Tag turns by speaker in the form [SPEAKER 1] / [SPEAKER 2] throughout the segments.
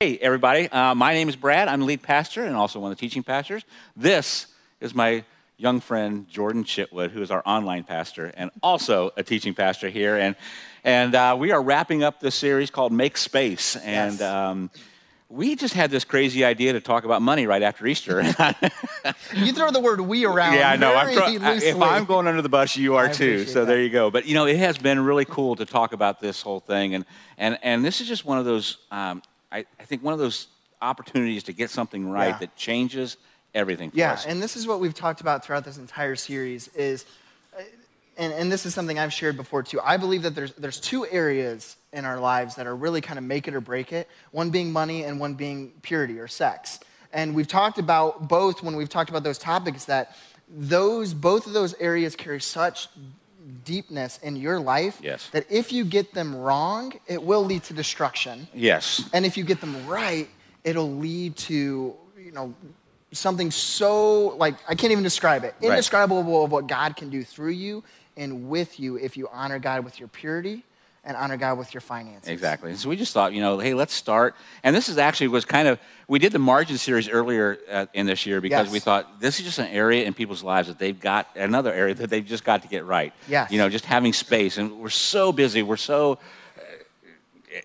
[SPEAKER 1] Hey, everybody. Uh, my name is Brad. I'm the lead pastor and also one of the teaching pastors. This is my young friend, Jordan Chitwood, who is our online pastor and also a teaching pastor here. And, and uh, we are wrapping up this series called Make Space. And
[SPEAKER 2] Yes.
[SPEAKER 1] um, we just had this crazy idea to talk about money right after Easter.
[SPEAKER 2] You throw the word "we" around.
[SPEAKER 1] yeah, I know. I'm I- if I'm going under the bus, you are
[SPEAKER 2] I
[SPEAKER 1] too. So there you go. But you know, it has been really cool to talk about this whole thing, and and and this is just one of those. Um, I, I think one of those opportunities to get something right
[SPEAKER 2] Yeah.
[SPEAKER 1] that changes everything for
[SPEAKER 2] Yeah,
[SPEAKER 1] us.
[SPEAKER 2] and this is what we've talked about throughout this entire series is, uh, and, and this is something I've shared before too. I believe that there's, there's two areas in our lives that are really kind of make it or break it, one being money and one being purity or sex. And we've talked about both when we've talked about those topics that those, both of those areas carry such deepness in your life
[SPEAKER 1] Yes.
[SPEAKER 2] that if you get them wrong, it will lead to destruction.
[SPEAKER 1] yes.
[SPEAKER 2] And if you get them right, it'll lead to, you know, something so like I can't even describe it.
[SPEAKER 1] Right.
[SPEAKER 2] Indescribable of what God can do through you and with you if you honor God with your purity and honor God with your finances.
[SPEAKER 1] Exactly. So we just thought, you know, hey, let's start. And this is actually was kind of we did the margin series earlier uh, in this year because
[SPEAKER 2] Yes.
[SPEAKER 1] we thought this is just an area in people's lives that they've got another area that they've just got to get right.
[SPEAKER 2] Yes.
[SPEAKER 1] You know, just having space, and we're so busy. We're so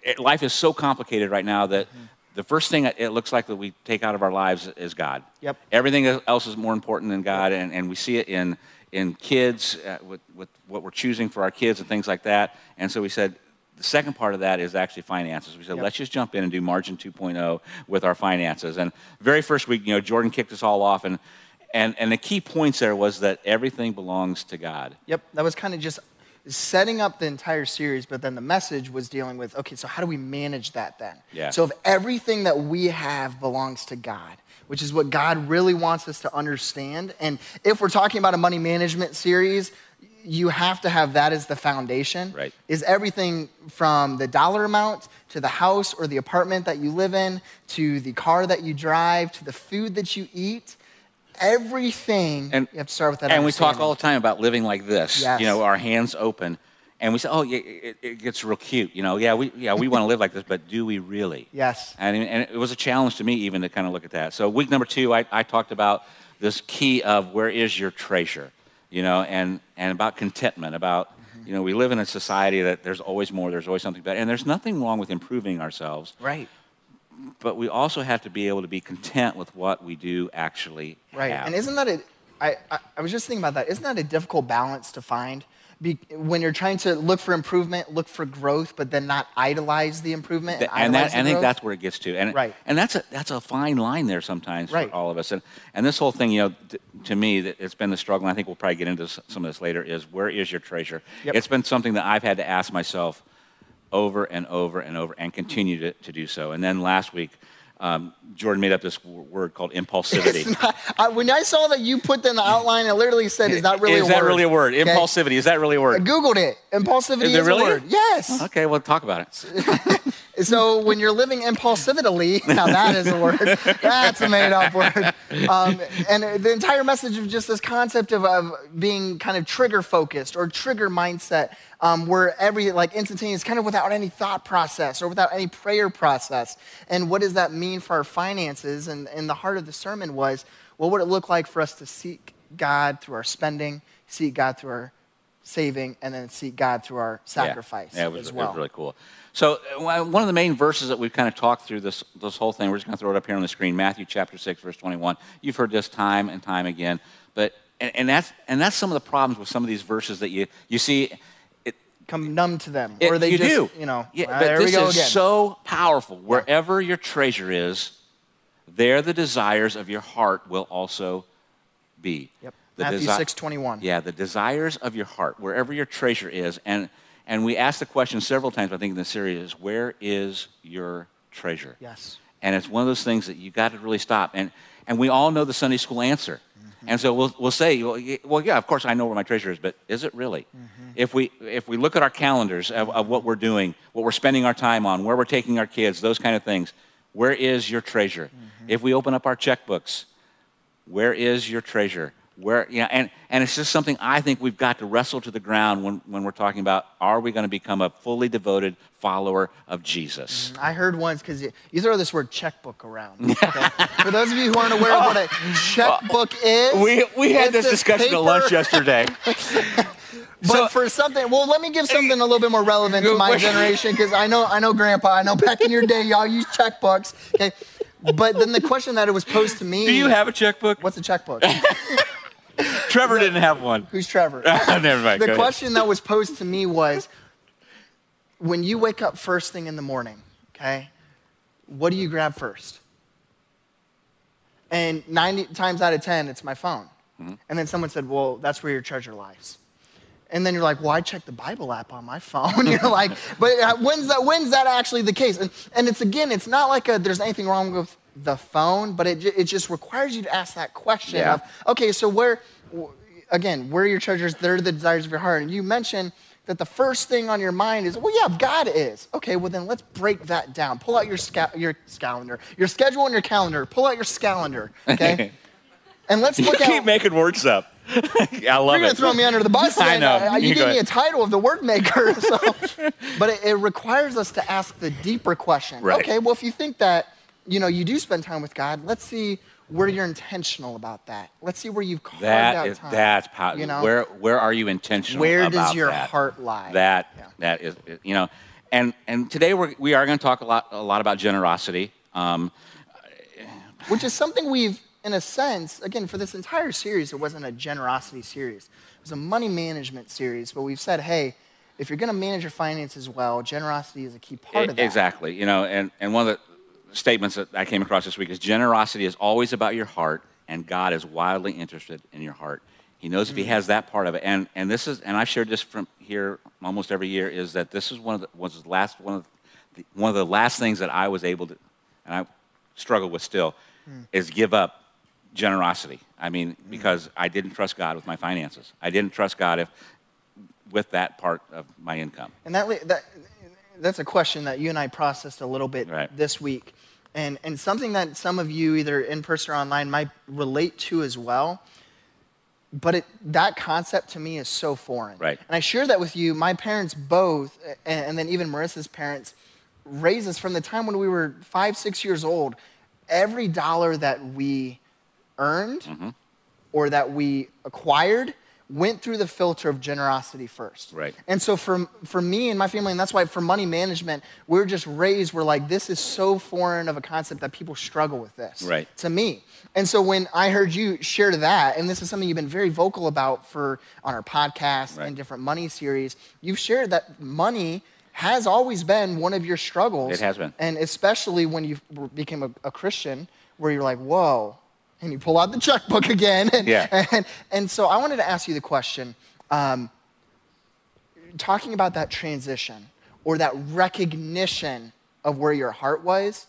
[SPEAKER 1] it, life is so complicated right now that. The first thing it looks like that we take out of our lives is God.
[SPEAKER 2] Yep.
[SPEAKER 1] Everything else is more important than God, and, and we see it in in kids uh, with, with what we're choosing for our kids and things like that. And so we said the second part of that is actually finances. We said
[SPEAKER 2] Yep.
[SPEAKER 1] let's just jump in and do margin 2.0 with our finances. And very first week, you know, Jordan kicked us all off, and and and the key points there was that everything belongs to God.
[SPEAKER 2] Yep, that was kind of just setting up the entire series, but then the message was dealing with okay, so how do we manage that then?
[SPEAKER 1] Yeah.
[SPEAKER 2] So if everything that we have belongs to God, which is what God really wants us to understand, and if we're talking about a money management series, you have to have that as the foundation.
[SPEAKER 1] Right.
[SPEAKER 2] Is everything from the dollar amount to the house or the apartment that you live in to the car that you drive to the food that you eat. Everything
[SPEAKER 1] And-
[SPEAKER 2] you have to start with that.
[SPEAKER 1] And we talk all the time about living like this.
[SPEAKER 2] Yes.
[SPEAKER 1] You know, our hands open, and we say, "Oh, yeah, it, it gets real cute." You know, yeah, we yeah we want to live like this, but do we really?
[SPEAKER 2] Yes.
[SPEAKER 1] And, and it was a challenge to me even to kind of look at that. So week number two, I, I talked about this key of where is your treasure, you know, and and about contentment, about mm-hmm. you know we live in a society that there's always more, there's always something better, and there's nothing wrong with improving ourselves,
[SPEAKER 2] Right.
[SPEAKER 1] but we also have to be able to be content with what we do actually
[SPEAKER 2] Right.
[SPEAKER 1] have.
[SPEAKER 2] And isn't that a, I, I, I was just thinking about that. Isn't that a difficult balance to find? Be, when you're trying to look for improvement, look for growth, but then not idolize the improvement. And,
[SPEAKER 1] and that,
[SPEAKER 2] the
[SPEAKER 1] I think that's where it gets to, and
[SPEAKER 2] Right.
[SPEAKER 1] and that's a that's a fine line there sometimes
[SPEAKER 2] Right.
[SPEAKER 1] for all of us. And and this whole thing, you know, t- to me, that it's been the struggle. And I think we'll probably get into some of this later. Is where is your treasure?
[SPEAKER 2] Yep.
[SPEAKER 1] It's been something that I've had to ask myself over and over and over, and continue to, to do so. And then last week, um, Jordan made up this w- word called impulsivity.
[SPEAKER 2] Not- I, when I saw that you put in the outline, it literally said, "Is that really
[SPEAKER 1] is
[SPEAKER 2] a
[SPEAKER 1] that
[SPEAKER 2] word?"
[SPEAKER 1] really a word?
[SPEAKER 2] Okay?
[SPEAKER 1] Impulsivity is that really a word?
[SPEAKER 2] I googled it. Impulsivity
[SPEAKER 1] Is
[SPEAKER 2] is,
[SPEAKER 1] really?
[SPEAKER 2] a word. Yes.
[SPEAKER 1] Okay, well, talk about it.
[SPEAKER 2] So when you're living impulsively, now that is a word. That's a made-up word. Um, and the entire message of just this concept of, of being kind of trigger focused or trigger mindset, um, where every like instantaneous, kind of without any thought process or without any prayer process. And what does that mean for our finances? And, and the heart of the sermon was, what would it look like for us to seek God through our spending, seek God through our saving, and then seek God through our sacrifice
[SPEAKER 1] Yeah, yeah, it was,
[SPEAKER 2] as
[SPEAKER 1] it was really cool. So uh, one of the main verses that we've kind of talked through this this whole thing, we're just going to throw it up here on the screen, Matthew chapter six, verse twenty-one. You've heard this time and time again, but and, and that's and that's some of the problems with some of these verses that you you see. It,
[SPEAKER 2] come numb to them,
[SPEAKER 1] it-
[SPEAKER 2] or they
[SPEAKER 1] you
[SPEAKER 2] just,
[SPEAKER 1] do,
[SPEAKER 2] you know,
[SPEAKER 1] Yeah,
[SPEAKER 2] "Ah,
[SPEAKER 1] but
[SPEAKER 2] there
[SPEAKER 1] this
[SPEAKER 2] we go
[SPEAKER 1] is
[SPEAKER 2] again.
[SPEAKER 1] so powerful. Wherever your treasure is, there the desires of your heart will also be.
[SPEAKER 2] Yep.
[SPEAKER 1] The
[SPEAKER 2] Matthew
[SPEAKER 1] desi-
[SPEAKER 2] 6:21.
[SPEAKER 1] Yeah, the desires of your heart, wherever your treasure is, and and we asked the question several times. I think in the series is where is your treasure?
[SPEAKER 2] Yes.
[SPEAKER 1] And it's one of those things that you got to really stop. And and we all know the Sunday school answer.
[SPEAKER 2] Mm-hmm.
[SPEAKER 1] And so we'll, we'll say, well, yeah, of course I know where my treasure is, but is it really?
[SPEAKER 2] Mm-hmm.
[SPEAKER 1] If, we, if we look at our calendars of, of what we're doing, what we're spending our time on, where we're taking our kids, those kind of things, where is your treasure?
[SPEAKER 2] Mm-hmm.
[SPEAKER 1] If we open up our checkbooks, where is your treasure? Where you know, and, and it's just something I think we've got to wrestle to the ground when, when we're talking about are we going to become a fully devoted follower of Jesus?
[SPEAKER 2] Mm, I heard once because you, you throw this word checkbook around. okay? For those of you who aren't aware of what a checkbook is,
[SPEAKER 1] We, we had
[SPEAKER 2] it's
[SPEAKER 1] this discussion
[SPEAKER 2] paper-
[SPEAKER 1] at lunch yesterday.
[SPEAKER 2] But
[SPEAKER 1] So-
[SPEAKER 2] for something, well, let me give something a little bit more relevant to my generation because I know, I know, Grandpa, I know back in your day, y'all used checkbooks. Okay, but then the question that it was posed to me:
[SPEAKER 1] Do you have a checkbook?
[SPEAKER 2] what's a checkbook?
[SPEAKER 1] Trevor didn't have one.
[SPEAKER 2] Who's Trevor?
[SPEAKER 1] Never mind.
[SPEAKER 2] the
[SPEAKER 1] go ahead.
[SPEAKER 2] question that was posed to me was when you wake up first thing in the morning, okay, what do you grab first? And 90 times out of 10, it's my phone.
[SPEAKER 1] Mm-hmm.
[SPEAKER 2] And then someone said, well, that's where your treasure lies. And then you're like, well, I check the Bible app on my phone. you're like, but uh, when's that, when's that actually the case? And, and it's again, it's not like a, there's anything wrong with the phone, but it, it just requires you to ask that question
[SPEAKER 1] Yeah.
[SPEAKER 2] of, okay, so where, again, where are your treasures? They're the desires of your heart. And you mentioned that the first thing on your mind is, well, yeah, God is. Okay, well then let's break that down. Pull out your sca- your calendar, your schedule and your calendar. Pull out your calendar, okay? and let's look
[SPEAKER 1] You
[SPEAKER 2] look
[SPEAKER 1] keep making words up. I love it.
[SPEAKER 2] You're gonna
[SPEAKER 1] it.
[SPEAKER 2] throw me under the bus.
[SPEAKER 1] I
[SPEAKER 2] and,
[SPEAKER 1] know. You
[SPEAKER 2] you gave me a title of the word maker. So. but it, it requires us to ask the deeper question.
[SPEAKER 1] Right.
[SPEAKER 2] Okay, well, if you think that you know you do spend time with God, let's see where you're intentional about that. Let's see where you've carved
[SPEAKER 1] That
[SPEAKER 2] out
[SPEAKER 1] is
[SPEAKER 2] time.
[SPEAKER 1] that's powerful.
[SPEAKER 2] You know?
[SPEAKER 1] Where where are you intentional? About?
[SPEAKER 2] Where does your
[SPEAKER 1] that?
[SPEAKER 2] heart lie?
[SPEAKER 1] That
[SPEAKER 2] Yeah.
[SPEAKER 1] that is you know, and and today we're we are going to talk a lot a lot about generosity. Um,
[SPEAKER 2] which is something we've, in a sense, again, for this entire series, it wasn't a generosity series. It was a money management series, but we've said, hey, if you're going to manage your finances well, generosity is a key part of that.
[SPEAKER 1] Exactly. You know, and, and one of the statements that I came across this week is generosity is always about your heart, and God is wildly interested in your heart. He knows if He mm. has that part of it, and and this is, and I've shared this from here almost every year, is that this is one of the was the last one of the, one of the last things that I was able to, and I struggle with still, mm. is give up generosity. I mean, mm. because I didn't trust God with my finances. I didn't trust God if with that part of my income.
[SPEAKER 2] And that, that, that's a question that you and I processed a little bit
[SPEAKER 1] Right.
[SPEAKER 2] this week. And, and something that some of you, either in person or online, might relate to as well. But it, that concept to me is so foreign.
[SPEAKER 1] Right.
[SPEAKER 2] And I share that with you. My parents both, and, and then even Marissa's parents, raised us from the time when we were five, six years old. Every dollar that we earned
[SPEAKER 1] Mm-hmm.
[SPEAKER 2] or that we acquired went through the filter of generosity first.
[SPEAKER 1] Right.
[SPEAKER 2] And so for, for me and my family, and that's why for money management, we're just raised, we're like, this is so foreign of a concept that people struggle with this.
[SPEAKER 1] Right.
[SPEAKER 2] To me. And so when I heard you share that, and this is something you've been very vocal about for on our podcast
[SPEAKER 1] Right.
[SPEAKER 2] and different money series, you've shared that money has always been one of your struggles.
[SPEAKER 1] It has been.
[SPEAKER 2] And especially when you became a, a Christian, where you're like, whoa, and you pull out the checkbook again. And,
[SPEAKER 1] Yeah.
[SPEAKER 2] and, and so I wanted to ask you the question um, talking about that transition or that recognition of where your heart was,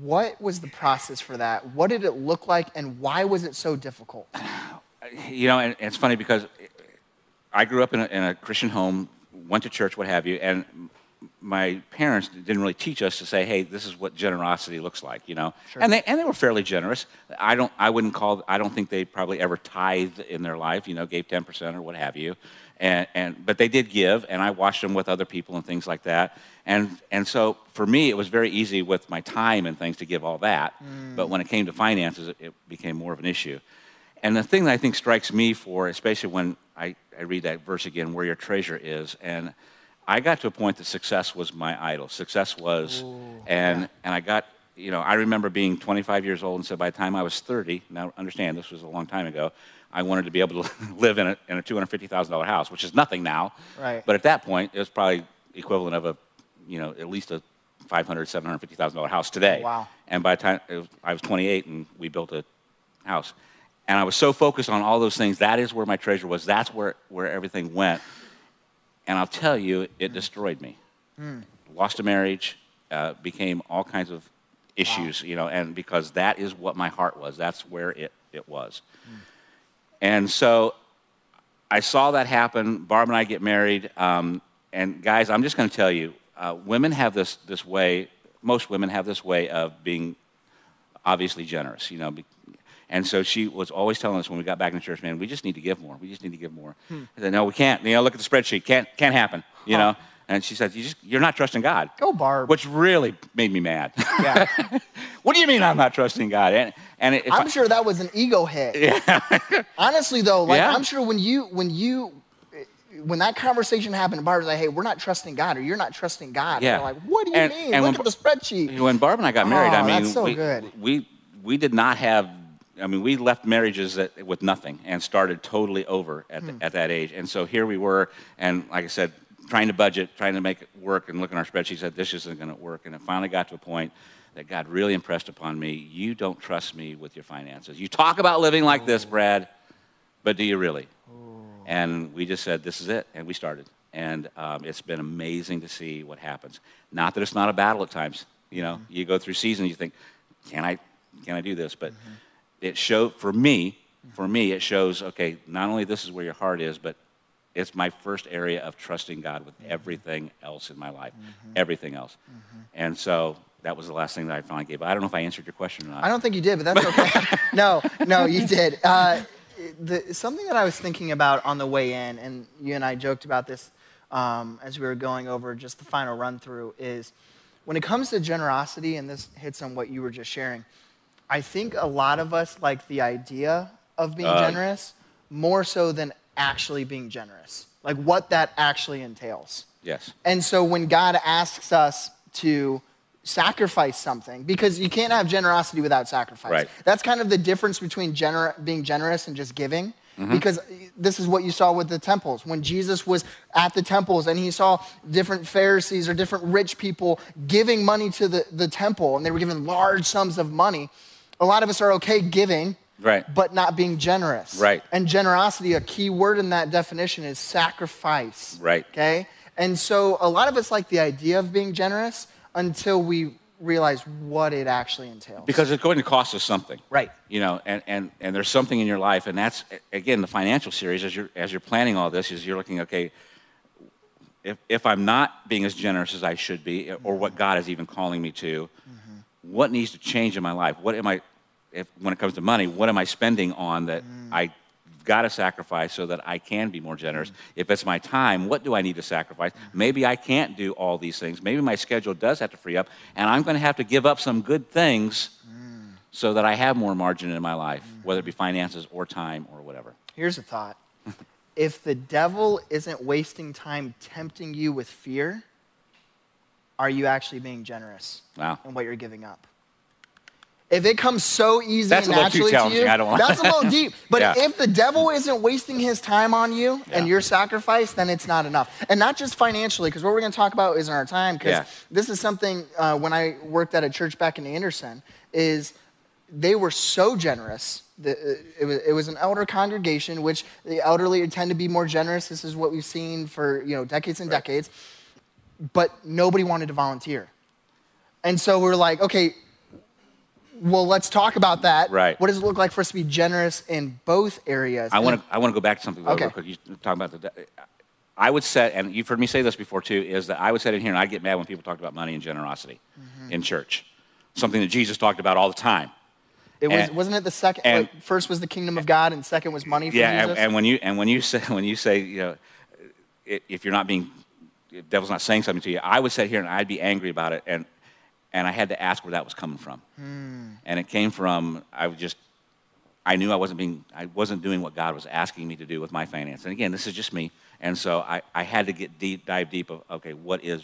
[SPEAKER 2] what was the process for that? What did it look like, and why was it so difficult?
[SPEAKER 1] you know, and it's funny because I grew up in a, in a Christian home, went to church, what have you, and my parents didn't really teach us to say, "Hey, this is what generosity looks like," you know.
[SPEAKER 2] Sure.
[SPEAKER 1] And they and they were fairly generous. I don't, I wouldn't call, I don't think they probably ever tithed in their life, you know, gave ten percent or what have you, and and but they did give, and I watched them with other people and things like that, and and so for me, it was very easy with my time and things to give all that, mm. but when it came to finances, it, it became more of an issue. And the thing that I think strikes me for, especially when I, I read that verse again, where your treasure is, and I got to a point that success was my idol. Success was, and and I got, you know, I remember being 25 years old and said by the time I was 30, now understand this was a long time ago, I wanted to be able to live in a, in a $250,000 house, which is nothing now.
[SPEAKER 2] Right.
[SPEAKER 1] But at that point, it was probably equivalent of a, you know, at least a 500, 750,000 dollar house today.
[SPEAKER 2] Wow.
[SPEAKER 1] And by the time it was, I was 28 and we built a house. And I was so focused on all those things. That is where my treasure was. That's where, where everything went. And I'll tell you, it destroyed me. Lost a marriage, uh, became all kinds of issues, you know, and because that is what my heart was. That's where it, it was. And so I saw that happen. Barb and I get married. Um, and guys, I'm just going to tell you, uh, women have this, this way, most women have this way of being obviously generous. You know, And so she was always telling us when we got back in church, man, we just need to give more. We just need to give more. Hmm. I said, no, we can't. You know, look at the spreadsheet. Can't, can't happen. You
[SPEAKER 2] Huh.
[SPEAKER 1] know. And she said, you just, you're not trusting God.
[SPEAKER 2] Go Barb.
[SPEAKER 1] Which really made me mad.
[SPEAKER 2] Yeah.
[SPEAKER 1] what do you mean I'm not trusting God? And, and if
[SPEAKER 2] I'm
[SPEAKER 1] I-
[SPEAKER 2] sure that was an ego hit.
[SPEAKER 1] Yeah.
[SPEAKER 2] Honestly, though, like
[SPEAKER 1] Yeah.
[SPEAKER 2] I'm sure when you when you when that conversation happened, Barb was like, "Hey, we're not trusting God, or you're not trusting God."
[SPEAKER 1] Yeah.
[SPEAKER 2] And like, "What do you
[SPEAKER 1] And-
[SPEAKER 2] mean?
[SPEAKER 1] and
[SPEAKER 2] Look
[SPEAKER 1] when
[SPEAKER 2] at the spreadsheet."
[SPEAKER 1] when Barb and I got married, I
[SPEAKER 2] Oh,
[SPEAKER 1] mean,
[SPEAKER 2] that's so
[SPEAKER 1] we,
[SPEAKER 2] good.
[SPEAKER 1] we we did not have. I mean, we left marriages that, with nothing and started totally over at,
[SPEAKER 2] Hmm.
[SPEAKER 1] the, at that age. And so here we were, and like I said, trying to budget, trying to make it work, and looking at our spreadsheet, said this isn't going to work. And it finally got to a point that God really impressed upon me. You don't trust me with your finances. You talk about living like this, Brad, but do you really? And we just said, this is it. And we started. And um, it's been amazing to see what happens. Not that it's not a battle at times. You know, you go through seasons, you think, can I, can I do this? But it showed, for me, for me, it shows, okay, not only this is where your heart is, but it's my first area of trusting God with everything else in my life, everything else. And so that was the last thing that I finally gave. I don't know if I answered your question or not.
[SPEAKER 2] I don't think you did, but that's okay. no, no, you did. Uh, the, something that I was thinking about on the way in, and you and I joked about this um, as we were going over just the final run through, is when it comes to generosity, and this hits on what you were just sharing, I think a lot of us like the idea of being
[SPEAKER 1] Uh,
[SPEAKER 2] generous more so than actually being generous, like what that actually entails.
[SPEAKER 1] Yes.
[SPEAKER 2] And so when God asks us to sacrifice something, because you can't have generosity without sacrifice.
[SPEAKER 1] Right.
[SPEAKER 2] That's kind of the difference between gener- being generous and just giving.
[SPEAKER 1] Mm-hmm.
[SPEAKER 2] Because this is what you saw with the temples. When Jesus was at the temples and he saw different Pharisees or different rich people giving money to the, the temple and they were given large sums of money, a lot of us are okay giving,
[SPEAKER 1] Right.
[SPEAKER 2] but not being generous.
[SPEAKER 1] Right.
[SPEAKER 2] And generosity, a key word in that definition is sacrifice.
[SPEAKER 1] Right.
[SPEAKER 2] Okay? And so a lot of us like the idea of being generous until we realize what it actually entails.
[SPEAKER 1] Because it's going to cost us something.
[SPEAKER 2] Right.
[SPEAKER 1] You know, and, and, and there's something in your life, and that's, again, the financial series, as you're, as you're planning all this, is you're looking, okay, if, if I'm not being as generous as I should be, or what God is even calling me to, mm-hmm. What needs to change in my life? What am I, if, when it comes to money, what am I spending on that mm. I got to sacrifice so that I can be more generous? Mm. If it's my time, what do I need to sacrifice? Maybe I can't do all these things. Maybe my schedule does have to free up, and I'm going to have to give up some good things mm. so that I have more margin in my life, mm-hmm. whether it be finances or time or whatever.
[SPEAKER 2] Here's a thought. if the devil isn't wasting time tempting you with fear, are you actually being generous
[SPEAKER 1] Wow.
[SPEAKER 2] in what you're giving up? If it comes so easy
[SPEAKER 1] That's
[SPEAKER 2] and
[SPEAKER 1] a little too
[SPEAKER 2] naturally to you,
[SPEAKER 1] I don't want-
[SPEAKER 2] that's a little deep. But
[SPEAKER 1] Yeah.
[SPEAKER 2] if the devil isn't wasting his time on you and your sacrifice, then it's not enough. And not just financially, because what we're going to talk about isn't our time. Because
[SPEAKER 1] Yeah.
[SPEAKER 2] this is something uh, when I worked at a church back in Anderson is they were so generous. It, was, it was an elder congregation, which the elderly tend to be more generous. This is what we've seen for you know decades and
[SPEAKER 1] Right.
[SPEAKER 2] decades. But nobody wanted to volunteer, and so we're like, okay, well, let's talk about that.
[SPEAKER 1] Right.
[SPEAKER 2] What does it look like for us to be generous in both areas?
[SPEAKER 1] I want to I want to go back to something real quick. You talking about the. I would set, and you've heard me say this before too, is that I would sit in here and I'd get mad when people talked about money and generosity
[SPEAKER 2] Mm-hmm.
[SPEAKER 1] in church, something that Jesus talked about all the time.
[SPEAKER 2] It was
[SPEAKER 1] and-
[SPEAKER 2] wasn't it the second?
[SPEAKER 1] and-
[SPEAKER 2] like, first was the kingdom of God, and second was money for
[SPEAKER 1] yeah, and, and when you and when you say when you say you know, if you're not being, the devil's not saying something to you, I would sit here and I'd be angry about it, and and I had to ask where that was coming from, hmm. and it came from I would just. I knew I wasn't being, I wasn't doing what God was asking me to do with my finance. And again, this is just me. And so I, I had to get deep, dive deep of, okay, what is,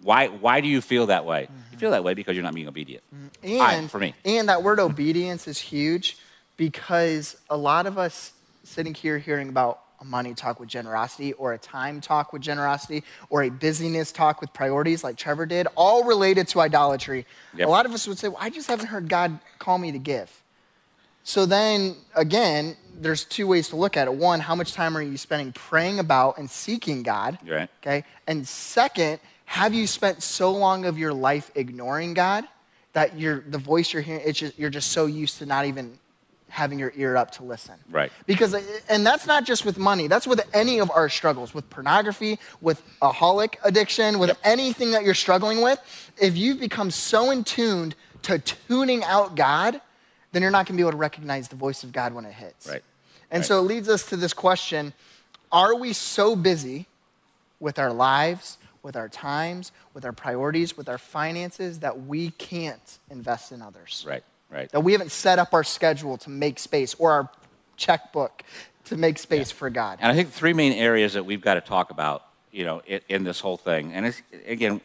[SPEAKER 1] why, why do you feel that way? You mm-hmm. feel that way because you're not being obedient. Mm-hmm.
[SPEAKER 2] And
[SPEAKER 1] I- for me.
[SPEAKER 2] and that word obedience is huge because a lot of us sitting here hearing about a money talk with generosity or a time talk with generosity or a busyness talk with priorities like Trevor did, all related to idolatry.
[SPEAKER 1] Yep.
[SPEAKER 2] A lot of us would say, well, I just haven't heard God call me to give. So then again, there's two ways to look at it. One, how much time are you spending praying about and seeking God?
[SPEAKER 1] Right.
[SPEAKER 2] Okay. And second, have you spent so long of your life ignoring God that you're, the voice you're hearing, it's just, you're just so used to not even having your ear up to listen?
[SPEAKER 1] Right.
[SPEAKER 2] Because, uh, and that's not just with money, that's with any of our struggles, with pornography, with a holic addiction, with anything that you're struggling with. If you've become so in tuned to tuning out God, then you're not going to be able to recognize the voice of God when it hits.
[SPEAKER 1] Right.
[SPEAKER 2] And
[SPEAKER 1] Right.
[SPEAKER 2] so it leads us to this question Are we so busy with our lives, with our times, with our priorities, with our finances that we can't invest in others?
[SPEAKER 1] Right. Right.
[SPEAKER 2] That we haven't set up our schedule to make space or our checkbook to make space for God.
[SPEAKER 1] And I think three main areas that we've got to talk about, you know, in, in this whole thing, and it's, again,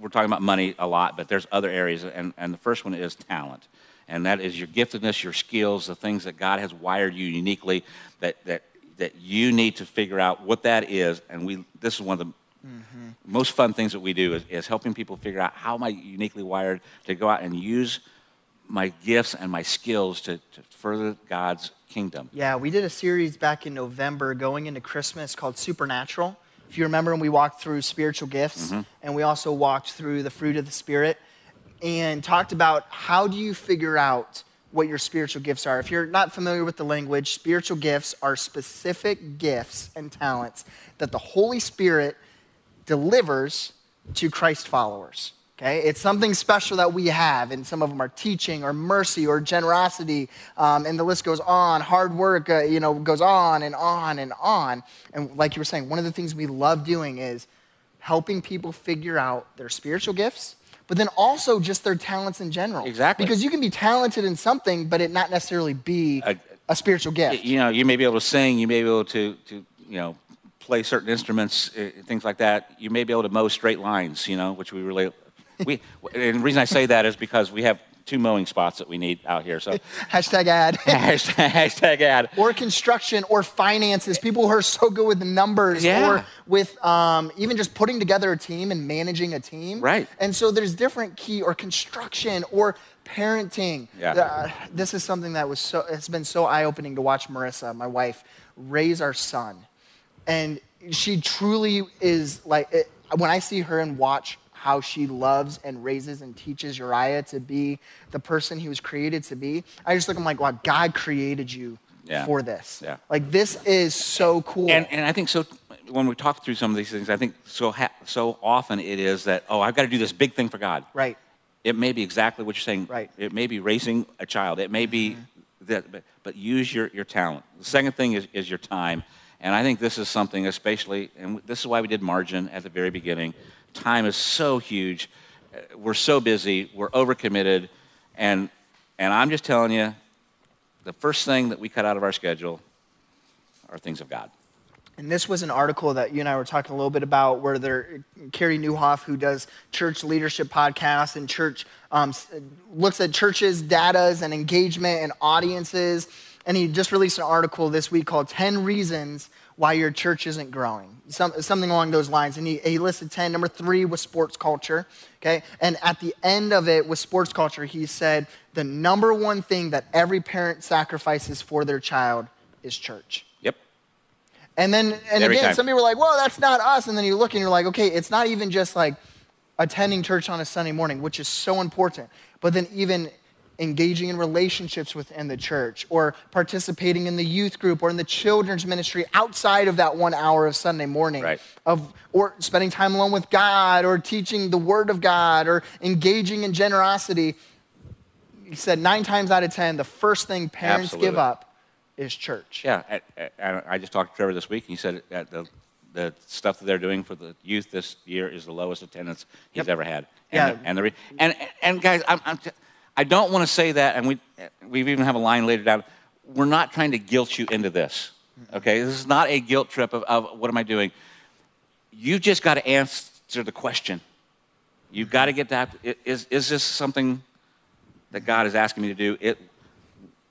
[SPEAKER 1] we're talking about money a lot, but there's other areas, and, and the first one is talent. And that is your giftedness, your skills, the things that God has wired you uniquely that, that, that you need to figure out what that is. And we, this is one of the mm-hmm. most fun things that we do is, is helping people figure out how am I uniquely wired to go out and use my gifts and my skills to, to further God's kingdom.
[SPEAKER 2] Yeah, we did a series back in November going into Christmas called Supernatural. If you remember, when we walked through spiritual gifts mm-hmm. and we also walked through the fruit of the Spirit and talked about how do you figure out what your spiritual gifts are. If you're not familiar with the language, spiritual gifts are specific gifts and talents that the Holy Spirit delivers to Christ followers. Okay, it's something special that we have, and some of them are teaching or mercy or generosity, um, and the list goes on. Hard work, uh, you know, goes on and on and on. And like you were saying, one of the things we love doing is helping people figure out their spiritual gifts, but then also just their talents in general.
[SPEAKER 1] Exactly.
[SPEAKER 2] Because you can be talented in something, but it not necessarily be
[SPEAKER 1] A-
[SPEAKER 2] a spiritual gift.
[SPEAKER 1] you know, you may be able to sing, you may be able to, to you know, play certain instruments, uh, things like that. You may be able to mow straight lines, you know, which we really, we, and the reason I say that is because we have two mowing spots that we need out here. So
[SPEAKER 2] Hashtag ad.
[SPEAKER 1] hashtag, hashtag ad.
[SPEAKER 2] or construction or finances people who are so good with numbers
[SPEAKER 1] Yeah.
[SPEAKER 2] or with um, even just putting together a team and managing a team
[SPEAKER 1] Right.
[SPEAKER 2] and so there's different key or construction or parenting
[SPEAKER 1] Yeah.
[SPEAKER 2] Uh, this is something that was so it's been so eye-opening to watch marissa my wife raise our son and she truly is like it, when i see her and watch how she loves and raises and teaches uriah to be the person he was created to be i just look I'm like wow god created you
[SPEAKER 1] Yeah.
[SPEAKER 2] for this
[SPEAKER 1] Yeah.
[SPEAKER 2] like this is so cool
[SPEAKER 1] And, and I think so, when we talk through some of these things, I think so, ha- so often it is that, oh, I've got to do this big thing for God.
[SPEAKER 2] right
[SPEAKER 1] It may be exactly what you're saying.
[SPEAKER 2] Right.
[SPEAKER 1] It may be raising a child. It may be mm-hmm. that, but, but use your, your talent. The second thing is, is your time. And I think this is something, especially, and this is why we did margin at the very beginning. Time is so huge. We're so busy. We're overcommitted. And, and I'm just telling you, the first thing that we cut out of our schedule are things of God.
[SPEAKER 2] And this was an article that you and I were talking a little bit about, where there, Carey Nieuwhof, who does church leadership podcasts and church um, looks at churches, datas, and engagement and audiences, and he just released an article this week called "10 Reasons Why Your Church Isn't Growing," Some, something along those lines. And he, he listed 10. Number three was sports culture. Okay, and at the end of it with sports culture, he said the number one thing that every parent sacrifices for their child is church.
[SPEAKER 1] Yep.
[SPEAKER 2] And then, and
[SPEAKER 1] Every
[SPEAKER 2] again,
[SPEAKER 1] time.
[SPEAKER 2] some people were like, well, that's not us. And then you look and you're like, okay, it's not even just like attending church on a Sunday morning, which is so important, but then even engaging in relationships within the church or participating in the youth group or in the children's ministry outside of that one hour of Sunday morning.
[SPEAKER 1] Right.
[SPEAKER 2] Of, or spending time alone with God or teaching the word of God or engaging in generosity. He said nine times out of 10, the first thing parents give up is church.
[SPEAKER 1] Yeah, I, I, I just talked to Trevor this week, and he said that the, the stuff that they're doing for the youth this year is the lowest attendance he's
[SPEAKER 2] Yep.
[SPEAKER 1] ever had.
[SPEAKER 2] Yeah.
[SPEAKER 1] And, the, and, the and, and guys, I'm, I'm t- I don't want to say that, and we, we even have a line later down. We're not trying to guilt you into this, okay? This is not a guilt trip of, of what am I doing. You just got to answer the question. You've got to get that. Is, is this something that God is asking me to do? It,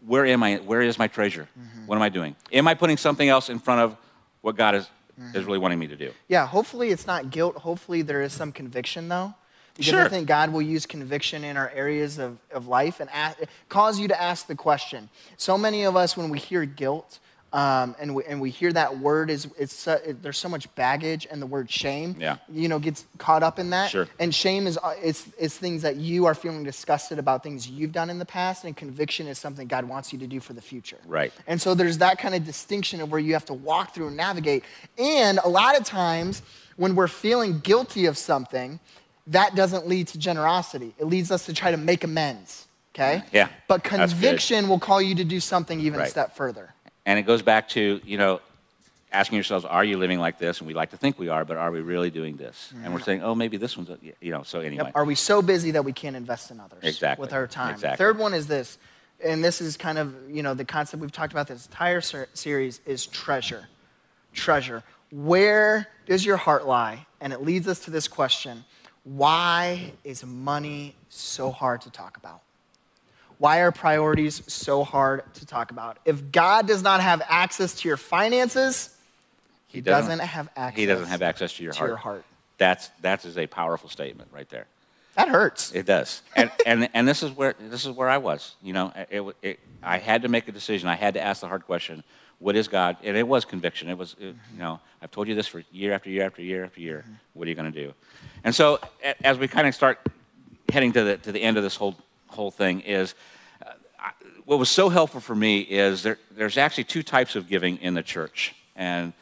[SPEAKER 1] where am I? Where is my treasure? Mm-hmm. What am I doing? Am I putting something else in front of what God is, is mm-hmm. really wanting me to do?
[SPEAKER 2] Yeah, hopefully it's not guilt. Hopefully there is some conviction, though. Because I
[SPEAKER 1] Sure.
[SPEAKER 2] think God will use conviction in our areas of, of life and ask, cause you to ask the question. So many of us, when we hear guilt um, and, we, and we hear that word, is it's so, it, there's so much baggage, and the word shame,
[SPEAKER 1] Yeah.
[SPEAKER 2] you know, gets caught up in that.
[SPEAKER 1] Sure.
[SPEAKER 2] And shame is uh, it's, it's things that you are feeling disgusted about things you've done in the past, and conviction is something God wants you to do for the future.
[SPEAKER 1] Right.
[SPEAKER 2] And so there's that kind of distinction of where you have to walk through and navigate. And a lot of times when we're feeling guilty of something, that doesn't lead to generosity. It leads us to try to make amends. okay?
[SPEAKER 1] Yeah,
[SPEAKER 2] But conviction will call you to do something even a step further.
[SPEAKER 1] And it goes back to, you know, asking yourselves, are you living like this? And we like to think we are, but are we really doing this? And we're saying, oh, maybe this one's, you know, so anyway.
[SPEAKER 2] Yep. Are we so busy that we can't invest in others
[SPEAKER 1] Exactly.
[SPEAKER 2] with our time?
[SPEAKER 1] Exactly.
[SPEAKER 2] Third one is this, and this is kind of, you know, the concept we've talked about this entire ser- series is treasure. Treasure. Where does your heart lie? And it leads us to this question Why is money so hard to talk about? Why are priorities so hard to talk about? If God does not have access to your finances, he, doesn't, have access
[SPEAKER 1] He doesn't have access to your
[SPEAKER 2] to
[SPEAKER 1] heart.
[SPEAKER 2] your heart.
[SPEAKER 1] That's, that is a powerful statement right there.
[SPEAKER 2] That hurts.
[SPEAKER 1] It does, and, and and this is where this is where I was. You know, it, it, I had to make a decision. I had to ask the hard question: What is God? And it was conviction. It was, it, you know, I've told you this for year after year after year after year. What are you going to do? And so, as we kind of start heading to the to the end of this whole whole thing, is uh, what was so helpful for me is there, there's actually two types of giving in the church, and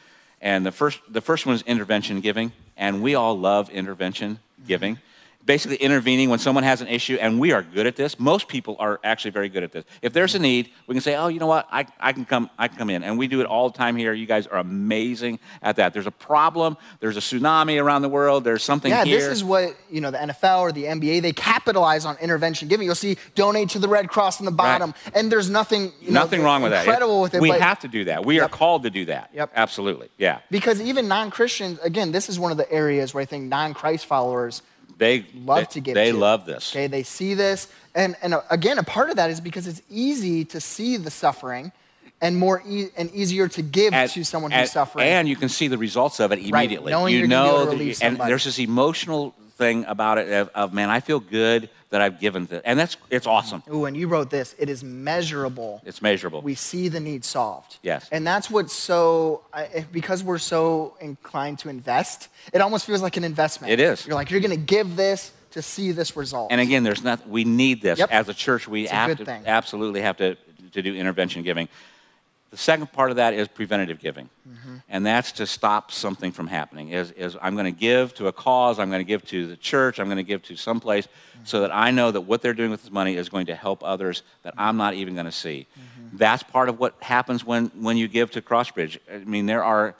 [SPEAKER 1] and the first the first one is intervention giving, and we all love intervention giving basically intervening when someone has an issue, and we are good at this. Most people are actually very good at this. If there's a need, we can say, "Oh, you know what? I, I can come. I can come in," and we do it all the time here. You guys are amazing at that. There's a problem. There's a tsunami around the world. There's something
[SPEAKER 2] Yeah,
[SPEAKER 1] here.
[SPEAKER 2] this is what you know the NFL or the NBA they capitalize on intervention giving. You'll see donate to the Red Cross in the bottom, and there's nothing you know,
[SPEAKER 1] Nothing wrong with that.
[SPEAKER 2] Incredible with it.
[SPEAKER 1] We have to do that. We are called to do that.
[SPEAKER 2] Yep.
[SPEAKER 1] Absolutely. Yeah.
[SPEAKER 2] because even non-Christians, again, this is one of the areas where I think non-Christ followers
[SPEAKER 1] They
[SPEAKER 2] love
[SPEAKER 1] they,
[SPEAKER 2] to give.
[SPEAKER 1] They
[SPEAKER 2] to.
[SPEAKER 1] love this.
[SPEAKER 2] Okay, they see this, and and uh, again, a part of that is because it's easy to see the suffering, and more e- and easier to give
[SPEAKER 1] And-
[SPEAKER 2] to someone who's suffering.
[SPEAKER 1] And you can see the results of it immediately.
[SPEAKER 2] knowing
[SPEAKER 1] you
[SPEAKER 2] you're gonna be
[SPEAKER 1] know that and there's this emotional thing about it of, of man, I feel good that I've given to, and that's it's awesome.
[SPEAKER 2] Ooh, and you wrote this. It is measurable.
[SPEAKER 1] It's measurable.
[SPEAKER 2] we see the need solved.
[SPEAKER 1] Yes.
[SPEAKER 2] And that's what's so, because we're so inclined to invest, it almost feels like an investment.
[SPEAKER 1] It is.
[SPEAKER 2] You're like, you're going to give this to see this result.
[SPEAKER 1] And again, there's not. We need this
[SPEAKER 2] Yep.
[SPEAKER 1] as a church. We
[SPEAKER 2] It's a
[SPEAKER 1] have
[SPEAKER 2] good
[SPEAKER 1] to
[SPEAKER 2] thing.
[SPEAKER 1] absolutely have to to do intervention giving. The second part of that is preventative giving,
[SPEAKER 2] Mm-hmm.
[SPEAKER 1] and that's to stop something from happening. Is, is I'm going to give to a cause. I'm going to give to the church. I'm going to give to someplace so that I know that what they're doing with this money is going to help others that I'm not even going to see.
[SPEAKER 2] Mm-hmm.
[SPEAKER 1] That's part of what happens when when you give to Crossbridge. I mean, there are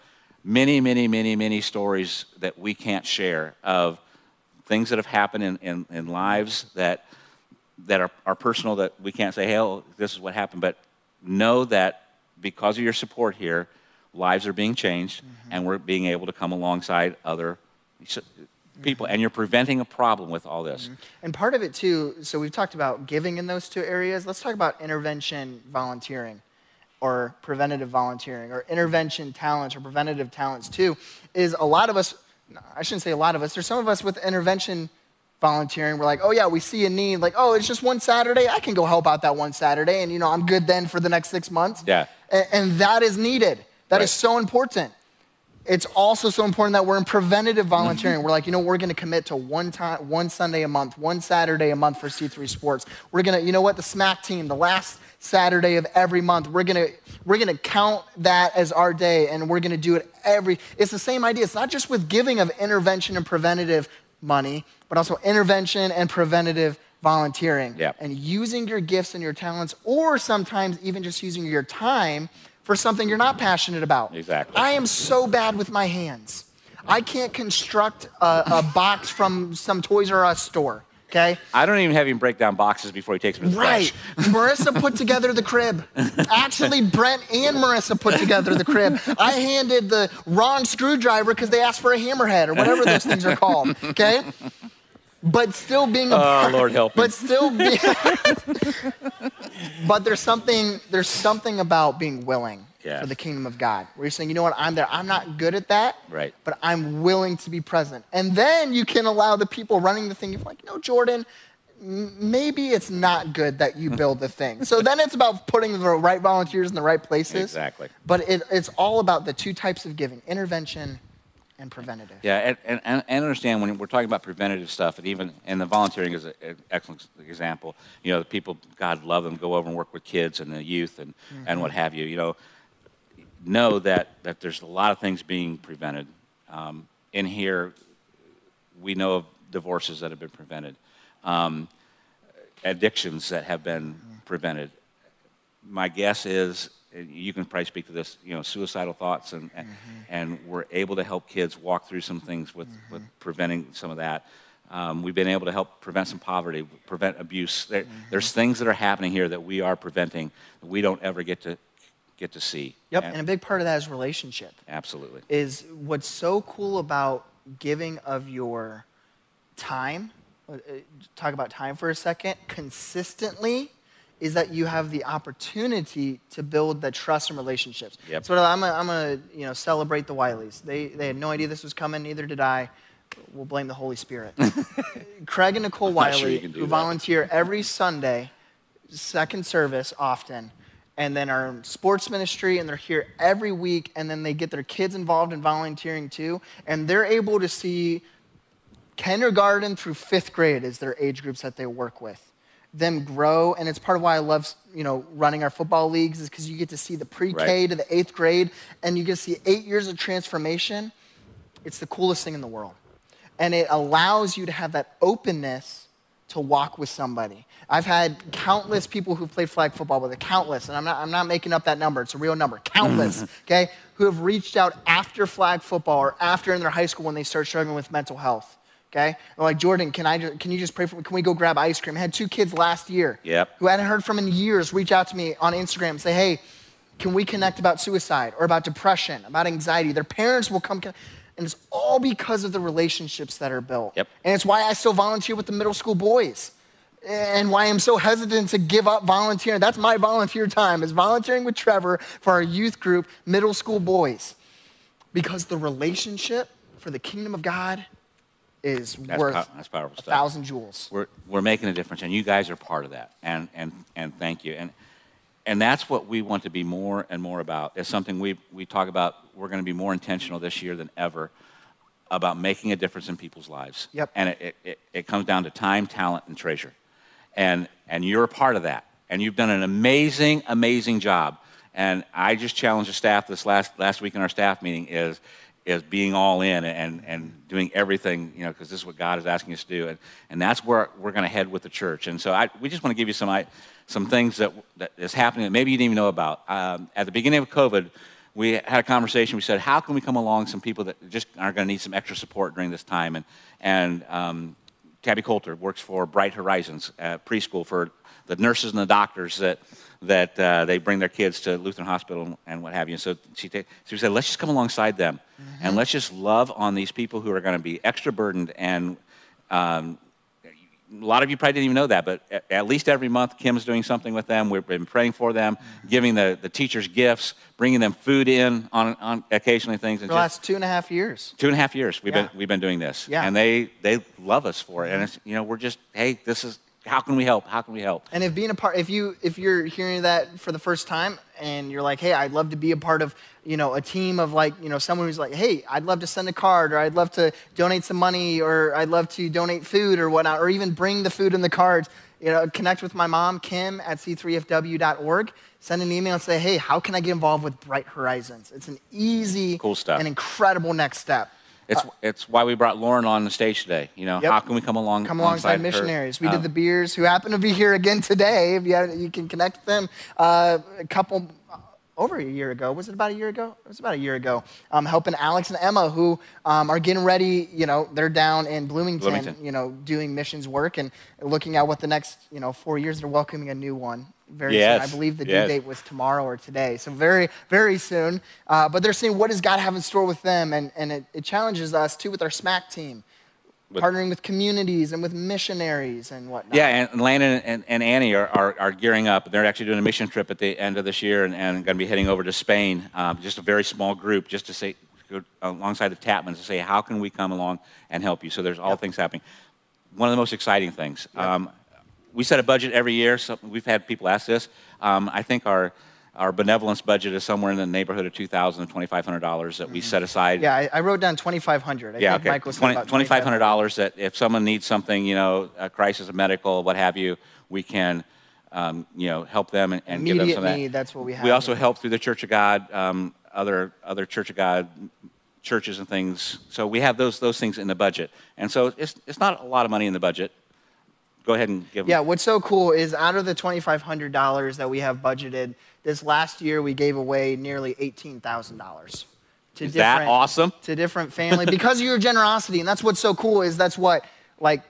[SPEAKER 1] many, many, many, many stories that we can't share of things that have happened in, in, in lives that that are, are personal that we can't say, hey, oh, this is what happened. But know that because of your support here, lives are being changed mm-hmm. and we're being able to come alongside other people. And you're preventing a problem with all this. Mm-hmm.
[SPEAKER 2] And part of it too, so we've talked about giving in those two areas. Let's talk about intervention volunteering or preventative volunteering or intervention talents or preventative talents too. Is a lot of us, I shouldn't say a lot of us, there's some of us with intervention volunteering. We're like, oh yeah, we see a need. Like, oh, it's just one Saturday. I can go help out that one Saturday and, you know, I'm good then for the next six months.
[SPEAKER 1] Yeah.
[SPEAKER 2] And, that is needed. That is
[SPEAKER 1] Right.
[SPEAKER 2] so important it's also so important that we're in preventative volunteering. we're like, you know, we're going to commit to one time, one Sunday a month, one Saturday a month for C3 Sports. We're going to, you know what, the SMAC team, the last Saturday of every month, we're going to we're going to count that as our day, and we're going to do it every. It's the same idea. It's not just with giving of intervention and preventative money, but also intervention and preventative volunteering
[SPEAKER 1] Yep.
[SPEAKER 2] and using your gifts and your talents, or sometimes even just using your time for something you're not passionate about.
[SPEAKER 1] Exactly.
[SPEAKER 2] I am so bad with my hands. I can't construct a, a box from some Toys R Us store. Okay.
[SPEAKER 1] I don't even have him break down boxes before he takes them to the
[SPEAKER 2] Right. Marissa put together the crib. Actually, Brent and Marissa put together the crib. I handed the wrong screwdriver because they asked for a hammerhead or whatever those things are called. Okay. But still being a
[SPEAKER 1] Oh,
[SPEAKER 2] part,
[SPEAKER 1] Lord help me.
[SPEAKER 2] but still being but there's something there's something about being willing
[SPEAKER 1] Yes.
[SPEAKER 2] for the kingdom of God. Where you're saying, you know what, I'm there. I'm not good at that.
[SPEAKER 1] Right.
[SPEAKER 2] But I'm willing to be present. And then you can allow the people running the thing, you're like, you know, Jordan, maybe it's not good that you build the thing. So then it's about putting the right volunteers in the right places.
[SPEAKER 1] Exactly.
[SPEAKER 2] But it, it's all about the two types of giving intervention and preventative.
[SPEAKER 1] Yeah, and, and, and and understand when we're talking about preventative stuff, and even and the volunteering is a- an excellent example. You know, the people, God love them, go over and work with kids and the youth and, and what have you. You know, know that, that there's a lot of things being prevented. Um, in here, we know of divorces that have been prevented. Um, addictions that have been prevented. My guess is you can probably speak to this, you know, suicidal thoughts, and mm-hmm. and we're able to help kids walk through some things with, mm-hmm. with preventing some of that. Um, we've been able to help prevent some poverty, prevent abuse. There, mm-hmm. There's things that are happening here that we are preventing that we don't ever get to get to see.
[SPEAKER 2] Yep, and, and a big part of that is relationship.
[SPEAKER 1] Absolutely.
[SPEAKER 2] Is what's so cool about giving of your time. Uh, talk about time for a second. Consistently is that you have the opportunity to build the trust and relationships.
[SPEAKER 1] Yep.
[SPEAKER 2] So I'm gonna, you know celebrate the Wileys. They they had no idea this was coming, neither did I. We'll blame the Holy Spirit. Craig and Nicole Wiley,
[SPEAKER 1] sure
[SPEAKER 2] who
[SPEAKER 1] that.
[SPEAKER 2] volunteer every Sunday, second service often, and then are in sports ministry, and they're here every week, and then they get their kids involved in volunteering too, and they're able to see kindergarten through fifth grade is their age groups that they work with them grow and it's part of why i love you know running our football leagues is because you get to see the pre-k right. to the eighth grade and you get to see eight years of transformation. It's the coolest thing in the world. And it allows you to have that openness to walk with somebody. I've had countless people who've played flag football with it countless and i'm not, I'm not making up that number it's a real number countless okay who have reached out after flag football or after in their high school when they start struggling with mental health okay? Like, Jordan, can, I just, can you just pray for me? Can we go grab ice cream? I had two kids last year
[SPEAKER 1] yep.
[SPEAKER 2] who I hadn't heard from in years reach out to me on Instagram and say, hey, can we connect about suicide or about depression, about anxiety? Their parents will come, and it's all because of the relationships that are built.
[SPEAKER 1] Yep.
[SPEAKER 2] And it's why I still volunteer with the middle school boys and why I'm so hesitant to give up volunteering. That's my volunteer time, is volunteering with Trevor for our youth group, middle school boys. Because the relationship for the kingdom of God is
[SPEAKER 1] that's
[SPEAKER 2] worth
[SPEAKER 1] po- that's powerful
[SPEAKER 2] a
[SPEAKER 1] stuff.
[SPEAKER 2] thousand jewels.
[SPEAKER 1] We're, we're making a difference, and you guys are part of that. And, and, and thank you. And, and that's what we want to be more and more about. It's something we, we talk about. We're going to be more intentional this year than ever about making a difference in people's lives.
[SPEAKER 2] Yep.
[SPEAKER 1] And it, it, it comes down to time, talent, and treasure. And, and you're a part of that. And you've done an amazing, amazing job. And I just challenged the staff this last, last week in our staff meeting is is being all in and, and doing everything, you know, because this is what God is asking us to do. And, and that's where we're going to head with the church. And so I, we just want to give you some, some things that, that is happening that maybe you didn't even know about. Um, at the beginning of COVID, we had a conversation. We said, how can we come along some people that just are going to need some extra support during this time? And, and um, Tabby Coulter works for Bright Horizons uh, preschool for the nurses and the doctors that that uh, they bring their kids to Lutheran Hospital and what have you. And so she, so she said, let's just come alongside them mm-hmm. and let's just love on these people who are going to be extra burdened. And um, a lot of you probably didn't even know that, but at, at, least every month Kim's doing something with them. We've been praying for them, mm-hmm. giving the, the teachers gifts, bringing them food in on, on occasionally things.
[SPEAKER 2] For the last two and a half years.
[SPEAKER 1] Two and a half years we've, yeah. been, we've been doing this.
[SPEAKER 2] Yeah.
[SPEAKER 1] And they, they love us for it. And it's, you know, we're just, hey, this is, how can we help? How can we help?
[SPEAKER 2] And if being a part, if you if you're hearing that for the first time and you're like, hey, I'd love to be a part of, you know, a team of like, you know, someone who's like, hey, I'd love to send a card or I'd love to donate some money or I'd love to donate food or whatnot or even bring the food and the cards. You know, connect with my mom, Kim at c3fw.org. Send an email and say, hey, how can I get involved with Bright Horizons? It's an easy
[SPEAKER 1] cool stuff.
[SPEAKER 2] and incredible next step.
[SPEAKER 1] It's, uh, it's why we brought Lauren on the stage today. You know,
[SPEAKER 2] yep.
[SPEAKER 1] how can we come along?
[SPEAKER 2] Come alongside missionaries. Her? We did the beers, who happen to be here again today. If you, have, you can connect with them. Uh, a couple over a year ago. Was it about a year ago? It was about a year ago. Um, helping Alex and Emma, who um, are getting ready. You know, they're down in Bloomington,
[SPEAKER 1] Bloomington,
[SPEAKER 2] You know, doing missions work and looking at what the next you know four years. They're welcoming a new one very
[SPEAKER 1] yes.
[SPEAKER 2] soon. I believe the
[SPEAKER 1] yes.
[SPEAKER 2] due date was tomorrow or today. So very, very soon. Uh, but they're saying, what does God have in store with them? And, and it, it challenges us too with our SMAC team. With, partnering with communities and with missionaries and whatnot.
[SPEAKER 1] Yeah, and Landon and, and Annie are, are, are, gearing up. They're actually doing a mission trip at the end of this year and, and going to be heading over to Spain. Um, just a very small group, just to say, alongside the Tapmans, to say, how can we come along and help you? So there's all yep. things happening. One of the most exciting things. Yep. Um, we set a budget every year. So we've had people ask this. Um, I think our our benevolence budget is somewhere in the neighborhood of two thousand to twenty five hundred dollars that we set aside.
[SPEAKER 2] Yeah, I, I wrote down twenty five hundred.
[SPEAKER 1] Yeah, okay. Twenty five hundred dollars that if someone needs something, you know, a crisis, a medical, what have you, we can. Um, you know, help them and, and give them some
[SPEAKER 2] need, that. That's what we have.
[SPEAKER 1] We also help through the Church of God, um, other other Church of God churches and things. So we have those those things in the budget, and so it's it's not a lot of money in the budget, go ahead and give. It.
[SPEAKER 2] Yeah, what's so cool is out of the $2,500 that we have budgeted, this last year we gave away nearly $18,000 to
[SPEAKER 1] Is that awesome?
[SPEAKER 2] to different family because of your generosity. And that's what's so cool is that's what like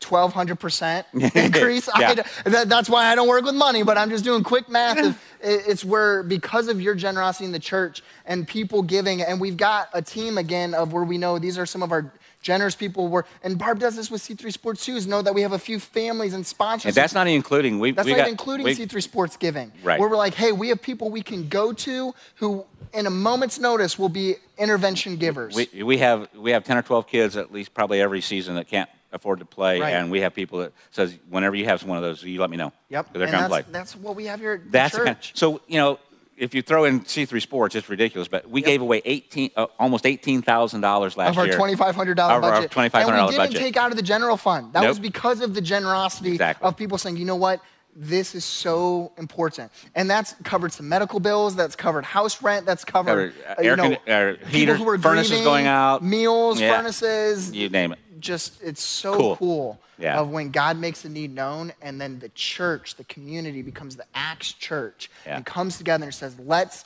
[SPEAKER 2] 1200% increase.
[SPEAKER 1] Yeah.
[SPEAKER 2] I, that, that's why I don't work with money, but I'm just doing quick math. Of, it's where because of your generosity in the church and people giving, and we've got a team again of where we know these are some of our generous people. were. and Barb does this with C3 Sports too. Is know that we have a few families and sponsors.
[SPEAKER 1] And that's not even including we.
[SPEAKER 2] That's
[SPEAKER 1] we
[SPEAKER 2] not
[SPEAKER 1] got,
[SPEAKER 2] including
[SPEAKER 1] we-
[SPEAKER 2] C3 Sports Giving.
[SPEAKER 1] Right.
[SPEAKER 2] Where we're like, hey, we have people we can go to who, in a moment's notice, will be intervention givers.
[SPEAKER 1] We, we have we have ten or twelve kids at least probably every season that can't afford to play,
[SPEAKER 2] Right.
[SPEAKER 1] and we have people that says whenever you have one of those, you let me know.
[SPEAKER 2] Yep,
[SPEAKER 1] they're
[SPEAKER 2] and
[SPEAKER 1] gonna
[SPEAKER 2] that's,
[SPEAKER 1] play.
[SPEAKER 2] that's what we have here
[SPEAKER 1] That's
[SPEAKER 2] church.
[SPEAKER 1] kind so you know if you throw in C3 Sports, it's ridiculous. But we
[SPEAKER 2] Yep.
[SPEAKER 1] gave away eighteen uh, almost eighteen thousand dollars last year.
[SPEAKER 2] of our twenty-five hundred dollar
[SPEAKER 1] Of our
[SPEAKER 2] budget,
[SPEAKER 1] $2,500 budget.
[SPEAKER 2] and we didn't
[SPEAKER 1] budget.
[SPEAKER 2] take out of the general fund. That
[SPEAKER 1] Nope.
[SPEAKER 2] was because of the generosity
[SPEAKER 1] Exactly.
[SPEAKER 2] of people saying, you know what, this is so important, and that's covered some medical bills, that's covered house rent, that's covered,
[SPEAKER 1] Covered, uh,
[SPEAKER 2] uh, you
[SPEAKER 1] air
[SPEAKER 2] know,
[SPEAKER 1] con- uh,
[SPEAKER 2] are
[SPEAKER 1] furnaces
[SPEAKER 2] grieving,
[SPEAKER 1] going out.
[SPEAKER 2] meals,
[SPEAKER 1] Yeah.
[SPEAKER 2] furnaces,
[SPEAKER 1] You name it.
[SPEAKER 2] Just it's so
[SPEAKER 1] Cool.
[SPEAKER 2] cool,
[SPEAKER 1] Yeah.
[SPEAKER 2] of when God makes a need known and then the church, the community becomes the Acts church
[SPEAKER 1] Yeah.
[SPEAKER 2] and comes together and says, let's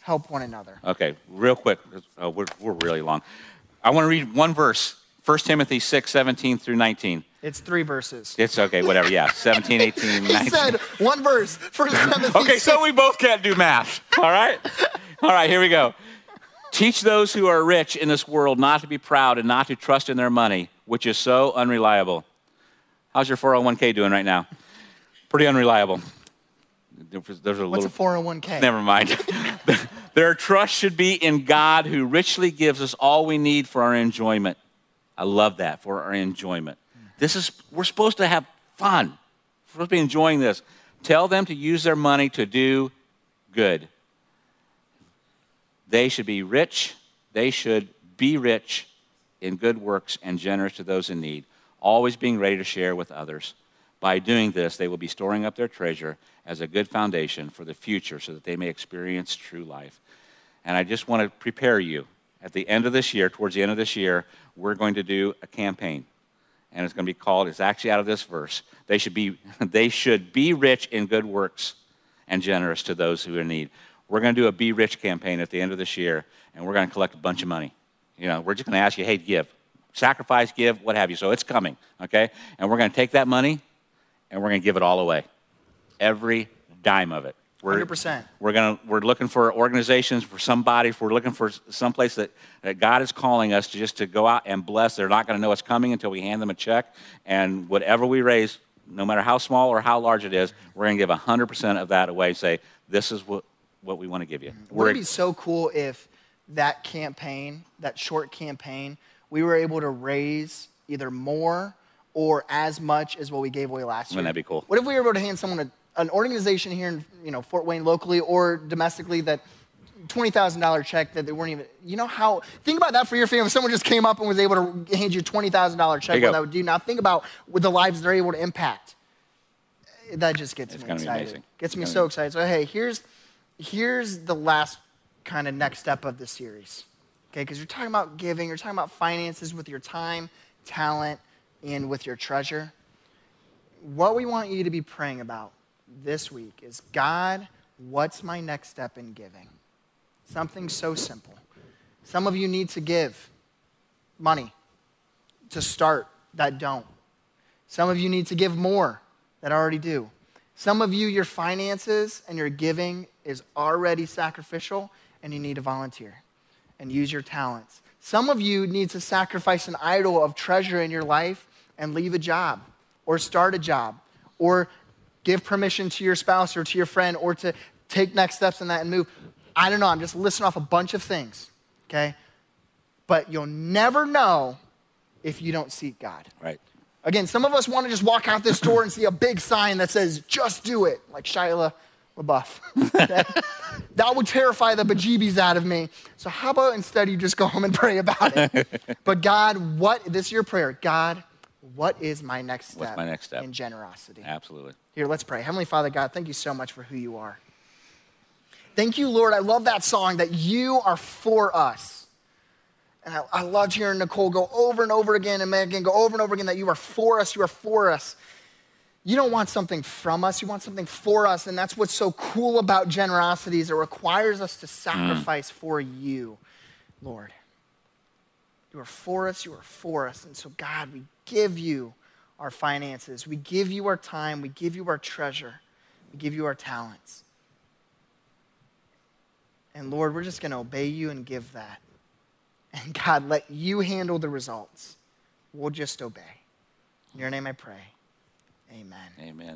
[SPEAKER 2] help one another.
[SPEAKER 1] Okay, real quick, Uh, we're, we're really long. I want to read one verse 1 Timothy 6, 17 through 19.
[SPEAKER 2] It's three verses.
[SPEAKER 1] It's okay, whatever. Yeah, 17, 18,
[SPEAKER 2] He
[SPEAKER 1] 19.
[SPEAKER 2] said one verse. First Timothy
[SPEAKER 1] Okay, so we both can't do math. All right? All right, here we go. Teach those who are rich in this world not to be proud and not to trust in their money, which is so unreliable. How's your 401k doing right now? Pretty unreliable. There's a
[SPEAKER 2] What's a
[SPEAKER 1] little
[SPEAKER 2] 401k?
[SPEAKER 1] Never mind. Their trust should be in God who richly gives us all we need for our enjoyment. I love that, for our enjoyment. This is, we're supposed to have fun. We're supposed to be enjoying this. Tell them to use their money to do good. They should be rich. They should be rich in good works and generous to those in need, always being ready to share with others. By doing this, they will be storing up their treasure as a good foundation for the future so that they may experience true life. And I just want to prepare you. At the end of this year, towards the end of this year, we're going to do a campaign. And it's going to be called, it's actually out of this verse. They should be, they should be rich in good works and generous to those who are in need. We're going to do a Be Rich campaign at the end of this year, and we're going to collect a bunch of money. You know, we're just going to ask you, hey, give. Sacrifice, give, what have you. So it's coming, okay? And we're going to take that money and we're going to give it all away. Every dime of it. We're,
[SPEAKER 2] 100%.
[SPEAKER 1] We're, gonna, we're looking for organizations, for somebody, if we're looking for someplace that, that God is calling us to just to go out and bless. They're not going to know it's coming until we hand them a check. And whatever we raise, no matter how small or how large it is, we're going to give 100% of that away and say, this is what, what we want to give you.
[SPEAKER 2] It
[SPEAKER 1] Wouldn't
[SPEAKER 2] it be so cool if that campaign, that short campaign, we were able to raise either more or as much as what we gave away last year?
[SPEAKER 1] Wouldn't that be cool?
[SPEAKER 2] What if we were able to hand someone a, an organization here in you know Fort Wayne locally or domestically that twenty thousand dollar check that they weren't even you know how think about that for your family. If someone just came up and was able to hand you a twenty thousand dollar check, what that would do. Now think about with the lives they're able to impact. That just gets
[SPEAKER 1] It's
[SPEAKER 2] me excited.
[SPEAKER 1] amazing.
[SPEAKER 2] Gets
[SPEAKER 1] It's
[SPEAKER 2] me so excited. So hey, here's here's the last kind of next step of the series. Okay, because you're talking about giving, you're talking about finances with your time, talent, and with your treasure. What we want you to be praying about this week is God, what's my next step in giving? Something so simple. Some of you need to give money to start that don't. Some of you need to give more that already do. Some of you, your finances and your giving is already sacrificial and you need to volunteer and use your talents. Some of you need to sacrifice an idol of treasure in your life and leave a job or start a job or give permission to your spouse or to your friend or to take next steps in that and move. I don't know. I'm just listing off a bunch of things, okay? But you'll never know if you don't seek God.
[SPEAKER 1] right.
[SPEAKER 2] Again, some of us want to just walk out this door and see a big sign that says, just do it, like Shia LaBeouf. that, would terrify the bejeebies out of me. So, how about instead you just go home and pray about it? but, God, what, this is your prayer. God, what is my next step,
[SPEAKER 1] What's my next step?
[SPEAKER 2] in generosity?
[SPEAKER 1] Absolutely.
[SPEAKER 2] Here, let's pray. Heavenly Father, God, thank you so much for who you are. Thank you, Lord. I love that song that you are for us. And I, I loved hearing Nicole go over and over again and Megan go over and over again that you are for us, you are for us. You don't want something from us, you want something for us. And that's what's so cool about generosity is it requires us to sacrifice mm. for you, Lord. You are for us, you are for us. And so, God, we give you our finances, we give you our time, we give you our treasure, we give you our talents. And Lord, we're just going to obey you and give that. And God, let you handle the results. We'll just obey. In your name I pray. Amen.
[SPEAKER 1] Amen.